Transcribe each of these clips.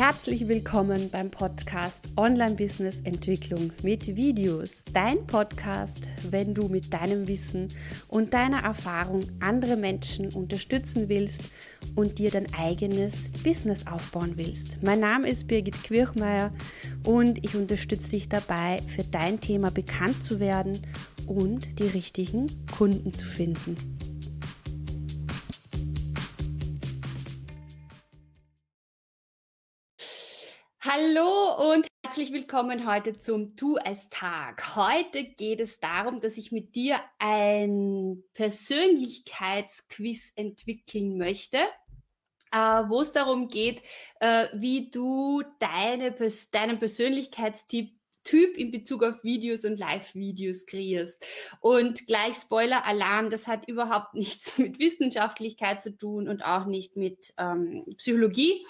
Herzlich willkommen beim Podcast Online Business Entwicklung mit Videos. Dein Podcast, wenn du mit deinem Wissen und deiner Erfahrung andere Menschen unterstützen willst und dir dein eigenes Business aufbauen willst. Mein Name ist Birgit Quirchmeier und ich unterstütze dich dabei, für dein Thema bekannt zu werden und die richtigen Kunden zu finden. Hallo und herzlich willkommen heute zum Tu es Tag. Heute geht es darum, dass ich mit dir ein Persönlichkeitsquiz entwickeln möchte, äh, wo es darum geht, äh, wie du deine, deinen Persönlichkeitstyp Typ in Bezug auf Videos und Live-Videos kreierst. Und gleich Spoiler-Alarm, das hat überhaupt nichts mit Wissenschaftlichkeit zu tun und auch nicht mit ähm, Psychologie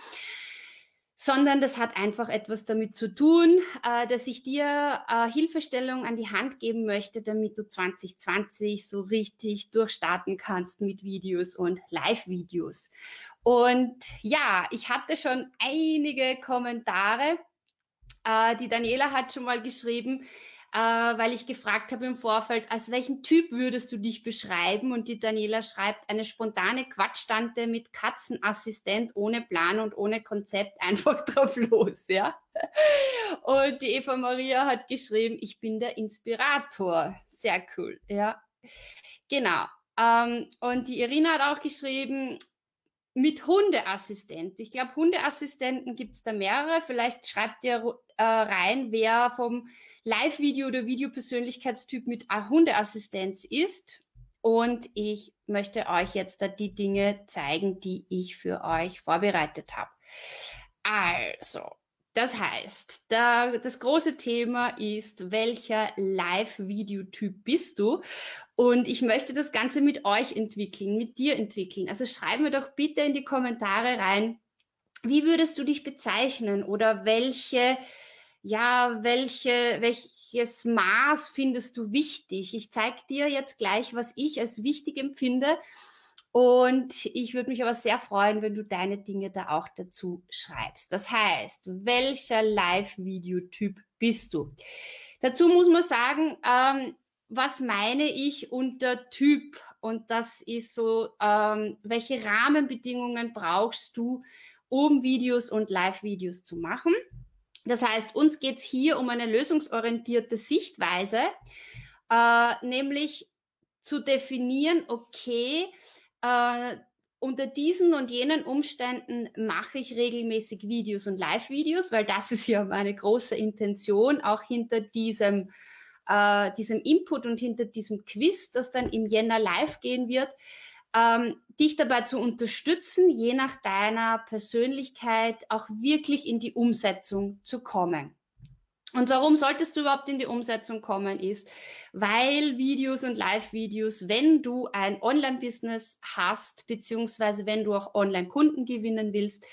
sondern das hat einfach etwas damit zu tun, äh, dass ich dir äh, Hilfestellung an die Hand geben möchte, damit du 2020 so richtig durchstarten kannst mit Videos und Live-Videos. Und ja, ich hatte schon einige Kommentare. Äh, die Daniela hat schon mal geschrieben, äh, weil ich gefragt habe im Vorfeld, als welchen Typ würdest du dich beschreiben? Und die Daniela schreibt, eine spontane Quatschtante mit Katzenassistent, ohne Plan und ohne Konzept, einfach drauf los, ja. Und die Eva Maria hat geschrieben, ich bin der Inspirator. Sehr cool, ja. Genau. Ähm, und die Irina hat auch geschrieben, mit Hundeassistent. Ich glaube, Hundeassistenten gibt es da mehrere. Vielleicht schreibt ihr äh, rein, wer vom Live-Video oder Videopersönlichkeitstyp mit Hundeassistenz ist. Und ich möchte euch jetzt da die Dinge zeigen, die ich für euch vorbereitet habe. Also, das heißt, da, das große Thema ist, welcher Live-Videotyp bist du? Und ich möchte das Ganze mit euch entwickeln, mit dir entwickeln. Also schreib mir doch bitte in die Kommentare rein, wie würdest du dich bezeichnen oder welche, ja, welche, welches Maß findest du wichtig? Ich zeige dir jetzt gleich, was ich als wichtig empfinde und ich würde mich aber sehr freuen, wenn du deine Dinge da auch dazu schreibst. Das heißt, welcher Live-Videotyp bist du? Dazu muss man sagen, ähm, was meine ich unter Typ? Und das ist so, ähm, welche Rahmenbedingungen brauchst du, um Videos und Live-Videos zu machen? Das heißt, uns geht's hier um eine lösungsorientierte Sichtweise, äh, nämlich zu definieren, okay, äh, unter diesen und jenen Umständen mache ich regelmäßig Videos und Live-Videos, weil das ist ja meine große Intention, auch hinter diesem, äh, diesem Input und hinter diesem Quiz, das dann im Jänner live gehen wird, ähm, dich dabei zu unterstützen, je nach deiner Persönlichkeit auch wirklich in die Umsetzung zu kommen. Und warum solltest du überhaupt in die Umsetzung kommen, ist, weil Videos und Live-Videos, wenn du ein Online-Business hast, beziehungsweise wenn du auch Online-Kunden gewinnen willst,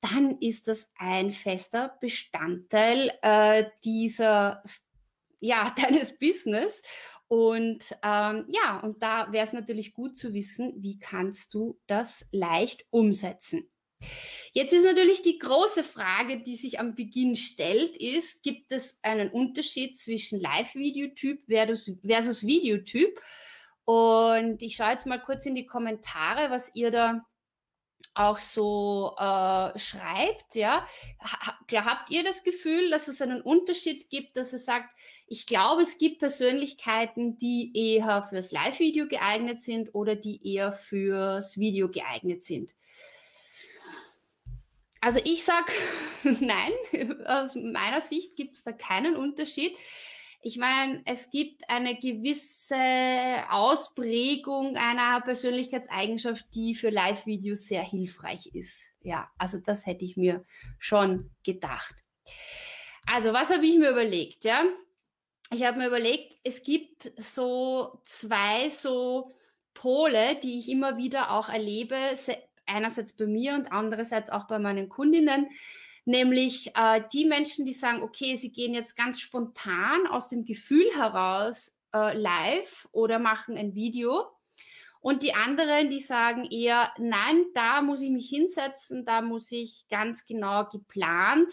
dann ist das ein fester Bestandteil äh, dieser, ja, deines Business. Und ähm, ja, und da wäre es natürlich gut zu wissen, wie kannst du das leicht umsetzen. Jetzt ist natürlich die große Frage, die sich am Beginn stellt, ist, gibt es einen Unterschied zwischen Live-Videotyp versus Videotyp? Und ich schaue jetzt mal kurz in die Kommentare, was ihr da auch so äh, schreibt, ja, habt ihr das Gefühl, dass es einen Unterschied gibt, dass er sagt, ich glaube, es gibt Persönlichkeiten, die eher fürs Live-Video geeignet sind oder die eher fürs Video geeignet sind? Also ich sag nein, aus meiner Sicht gibt es da keinen Unterschied. Ich meine, es gibt eine gewisse Ausprägung einer Persönlichkeitseigenschaft, die für Live-Videos sehr hilfreich ist. Ja, also das hätte ich mir schon gedacht. Also, was habe ich mir überlegt? Ja, ich habe mir überlegt, es gibt so zwei so Pole, die ich immer wieder auch erlebe, einerseits bei mir und andererseits auch bei meinen Kundinnen, nämlich äh, die Menschen, die sagen, okay, sie gehen jetzt ganz spontan aus dem Gefühl heraus äh, live oder machen ein Video. Und die anderen, die sagen eher, nein, da muss ich mich hinsetzen, da muss ich ganz genau geplant,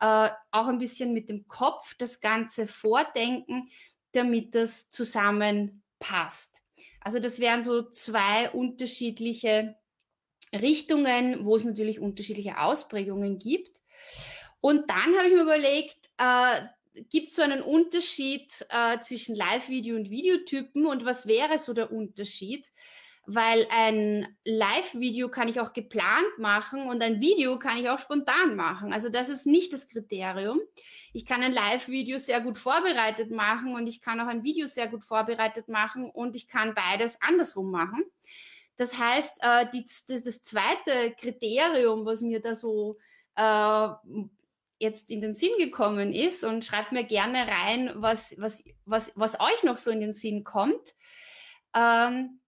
äh, auch ein bisschen mit dem Kopf das Ganze vordenken, damit das zusammenpasst. Also das wären so zwei unterschiedliche Richtungen, wo es natürlich unterschiedliche Ausprägungen gibt. Und dann habe ich mir überlegt, äh, gibt es so einen Unterschied äh, zwischen Live-Video und Videotypen und was wäre so der Unterschied? Weil ein Live-Video kann ich auch geplant machen und ein Video kann ich auch spontan machen. Also das ist nicht das Kriterium. Ich kann ein Live-Video sehr gut vorbereitet machen und ich kann auch ein Video sehr gut vorbereitet machen und ich kann beides andersrum machen. Das heißt, äh, die, das, das, zweite Kriterium, was mir da so äh, jetzt in den Sinn gekommen ist und schreibt mir gerne rein, was, was, was, was euch noch so in den Sinn kommt. Ähm,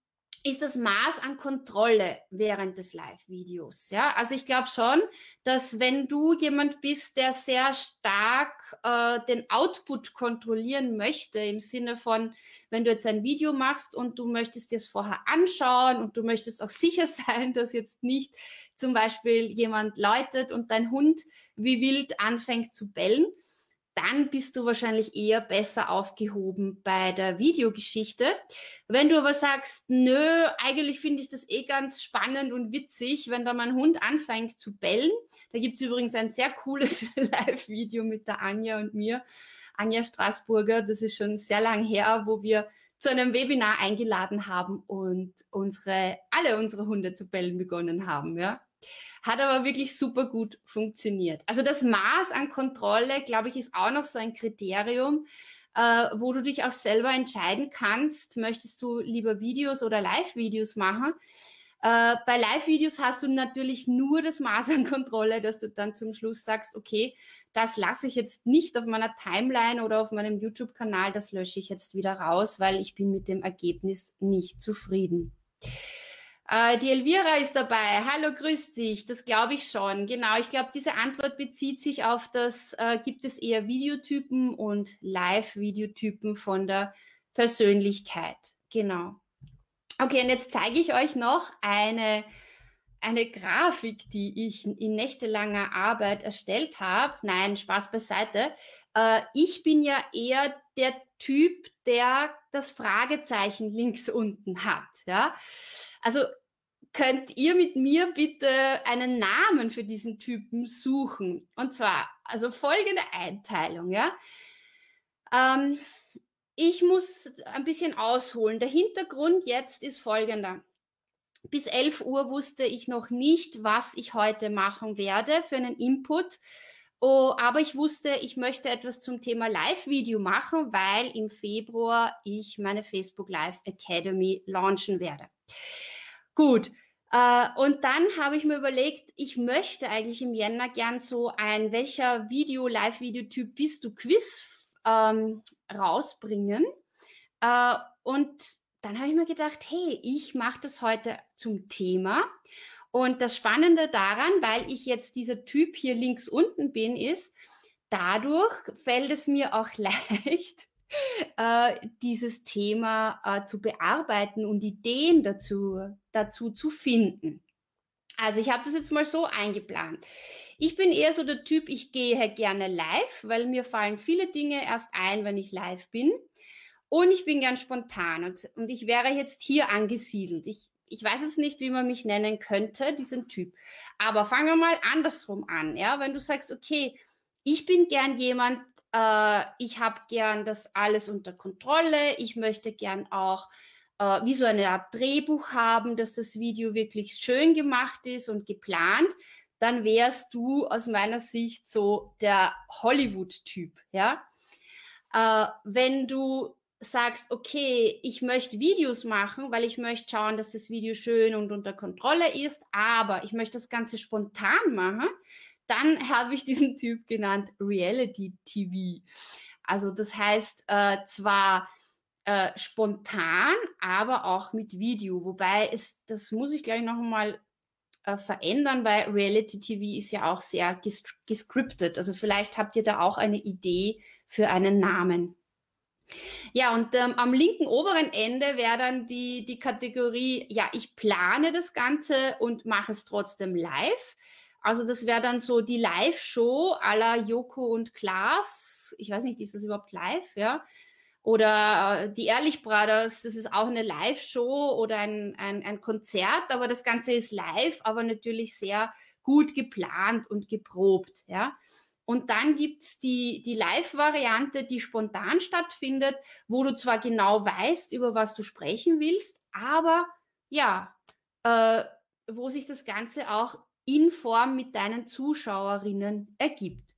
ist das Maß an Kontrolle während des Live-Videos. Ja, also ich glaube schon, dass wenn du jemand bist, der sehr stark äh, den Output kontrollieren möchte, im Sinne von, wenn du jetzt ein Video machst und du möchtest dir es vorher anschauen und du möchtest auch sicher sein, dass jetzt nicht zum Beispiel jemand läutet und dein Hund wie wild anfängt zu bellen, dann bist du wahrscheinlich eher besser aufgehoben bei der Videogeschichte. Wenn du aber sagst, nö, eigentlich finde ich das eh ganz spannend und witzig, wenn da mein Hund anfängt zu bellen. Da gibt es übrigens ein sehr cooles Live-Video mit der Anja und mir. Anja Straßburger, das ist schon sehr lang her, wo wir zu einem Webinar eingeladen haben und unsere, alle unsere Hunde zu bellen begonnen haben, ja. Hat aber wirklich super gut funktioniert. Also das Maß an Kontrolle, glaube ich, ist auch noch so ein Kriterium, äh, wo du dich auch selber entscheiden kannst, möchtest du lieber Videos oder Live-Videos machen. Äh, bei Live-Videos hast du natürlich nur das Maß an Kontrolle, dass du dann zum Schluss sagst, okay, das lasse ich jetzt nicht auf meiner Timeline oder auf meinem YouTube-Kanal, das lösche ich jetzt wieder raus, weil ich bin mit dem Ergebnis nicht zufrieden. Äh, die Elvira ist dabei. Hallo, grüß dich. Das glaube ich schon. Genau, ich glaube, diese Antwort bezieht sich auf das, äh, gibt es eher Videotypen und Live-Videotypen von der Persönlichkeit. Genau. Okay, und jetzt zeige ich euch noch eine, eine Grafik, die ich in nächtelanger Arbeit erstellt habe. Nein, Spaß beiseite. Äh, ich bin ja eher der Typ, der das Fragezeichen links unten hat. Ja, also könnt ihr mit mir bitte einen Namen für diesen Typen suchen? Und zwar, also folgende Einteilung, ja. Ähm, ich muss ein bisschen ausholen. Der Hintergrund jetzt ist folgender. Bis 11 Uhr wusste ich noch nicht, was ich heute machen werde für einen Input. Oh, aber ich wusste, ich möchte etwas zum Thema Live-Video machen, weil im Februar ich meine Facebook Live Academy launchen werde. Gut. Äh, und dann habe ich mir überlegt, ich möchte eigentlich im Jänner gern so ein, welcher Video, Live-Video-Typ bist du, Quiz ähm, rausbringen. Äh, und dann habe ich mir gedacht, hey, ich mache das heute zum Thema und das Spannende daran, weil ich jetzt dieser Typ hier links unten bin, ist, dadurch fällt es mir auch leicht, äh, dieses Thema äh, zu bearbeiten und Ideen dazu, dazu zu finden. Also ich habe das jetzt mal so eingeplant. Ich bin eher so der Typ, ich gehe gerne live, weil mir fallen viele Dinge erst ein, wenn ich live bin. Und ich bin gern spontan und, und ich wäre jetzt hier angesiedelt. Ich ich weiß es nicht, wie man mich nennen könnte, diesen Typ. Aber fangen wir mal andersrum an, ja, wenn du sagst, okay, ich bin gern jemand, äh, ich habe gern das alles unter Kontrolle, ich möchte gern auch äh, wie so eine Art Drehbuch haben, dass das Video wirklich schön gemacht ist und geplant, dann wärst du aus meiner Sicht so der Hollywood-Typ, ja. Äh, wenn du sagst, okay, ich möchte Videos machen, weil ich möchte schauen, dass das Video schön und unter Kontrolle ist, aber ich möchte das Ganze spontan machen, dann habe ich diesen Typ genannt Reality TV. Also das heißt äh, zwar äh, spontan, aber auch mit Video. Wobei es, das muss ich gleich noch einmal äh, verändern, weil Reality TV ist ja auch sehr ges gescriptet. Also vielleicht habt ihr da auch eine Idee für einen Namen. Ja, und ähm, am linken oberen Ende wäre dann die, die Kategorie, ja, ich plane das Ganze und mache es trotzdem live. Also das wäre dann so die Live-Show la Joko und Klaas. Ich weiß nicht, ist das überhaupt live, ja? Oder äh, die Ehrlich Brothers, das ist auch eine Live-Show oder ein, ein, ein Konzert, aber das Ganze ist live, aber natürlich sehr gut geplant und geprobt, ja. Und dann gibt's die, die Live-Variante, die spontan stattfindet, wo du zwar genau weißt, über was du sprechen willst, aber ja, äh, wo sich das Ganze auch in Form mit deinen Zuschauerinnen ergibt.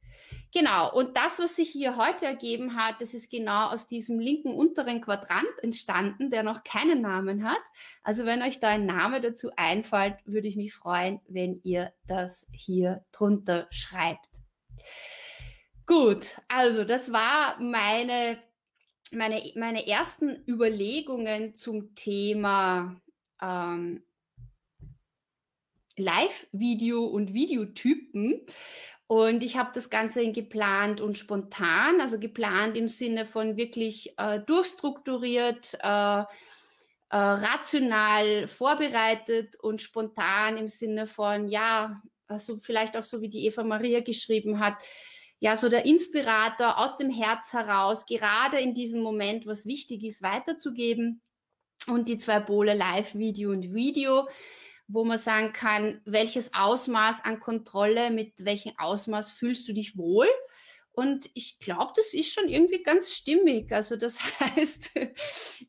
Genau, und das, was sich hier heute ergeben hat, das ist genau aus diesem linken unteren Quadrant entstanden, der noch keinen Namen hat. Also wenn euch da ein Name dazu einfällt, würde ich mich freuen, wenn ihr das hier drunter schreibt. Gut, also das war meine, meine, meine ersten Überlegungen zum Thema ähm, Live-Video und Videotypen. Und ich habe das Ganze geplant und spontan, also geplant im Sinne von wirklich äh, durchstrukturiert, äh, äh, rational vorbereitet und spontan im Sinne von, ja, also vielleicht auch so wie die Eva Maria geschrieben hat, ja, so der Inspirator aus dem Herz heraus, gerade in diesem Moment, was wichtig ist, weiterzugeben. Und die zwei Pole Live, Video und Video, wo man sagen kann, welches Ausmaß an Kontrolle, mit welchem Ausmaß fühlst du dich wohl? Und ich glaube, das ist schon irgendwie ganz stimmig. Also das heißt,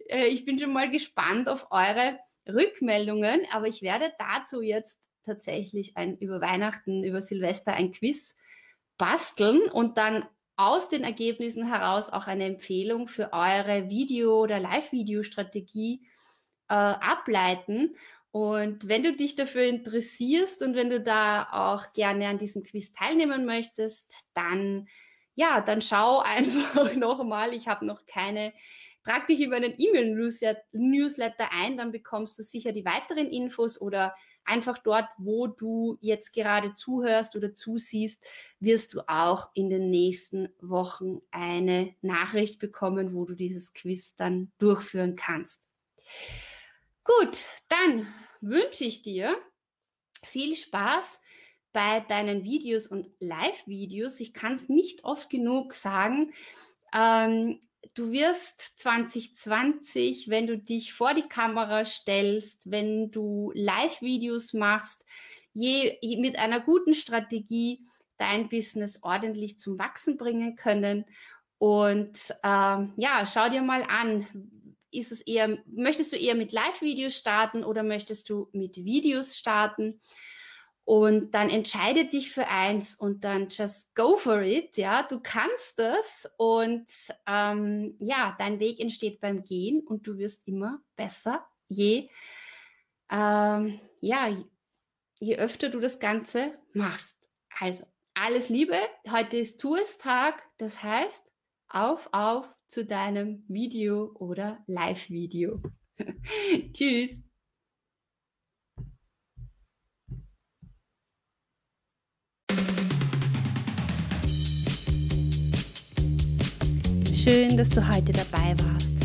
äh, ich bin schon mal gespannt auf eure Rückmeldungen, aber ich werde dazu jetzt tatsächlich ein über Weihnachten, über Silvester ein Quiz basteln und dann aus den Ergebnissen heraus auch eine Empfehlung für eure Video- oder Live-Video-Strategie äh, ableiten. Und wenn du dich dafür interessierst und wenn du da auch gerne an diesem Quiz teilnehmen möchtest, dann ja, dann schau einfach nochmal. Ich habe noch keine. Trag dich über einen E-Mail-Newsletter ein, dann bekommst du sicher die weiteren Infos oder einfach dort, wo du jetzt gerade zuhörst oder zusiehst, wirst du auch in den nächsten Wochen eine Nachricht bekommen, wo du dieses Quiz dann durchführen kannst. Gut, dann wünsche ich dir viel Spaß bei deinen Videos und Live-Videos. Ich kann es nicht oft genug sagen. Ähm, du wirst 2020, wenn du dich vor die Kamera stellst, wenn du Live-Videos machst, je, mit einer guten Strategie dein Business ordentlich zum Wachsen bringen können. Und ähm, ja, schau dir mal an, ist es eher, möchtest du eher mit Live-Videos starten oder möchtest du mit Videos starten? Und dann entscheide dich für eins und dann just go for it. Ja, du kannst das und ähm, ja, dein Weg entsteht beim Gehen und du wirst immer besser, je ähm, ja, je öfter du das Ganze machst. Also alles Liebe. Heute ist Tourstag. Das heißt, auf, auf zu deinem Video oder Live-Video. Tschüss. Schön, dass du heute dabei warst.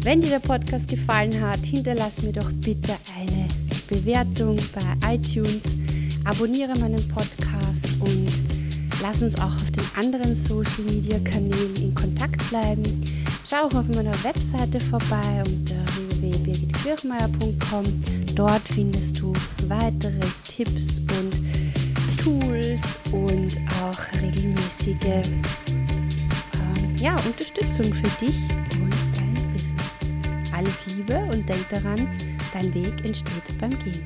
Wenn dir der Podcast gefallen hat, hinterlass mir doch bitte eine Bewertung bei iTunes, abonniere meinen Podcast und lass uns auch auf den anderen Social Media Kanälen in Kontakt bleiben. Schau auch auf meiner Webseite vorbei unter www.birgitkirchmeier.com. Dort findest du weitere Tipps und Tools und auch regelmäßige ja, Unterstützung für dich und dein Business. Alles Liebe und denk daran, dein Weg entsteht beim Gehen.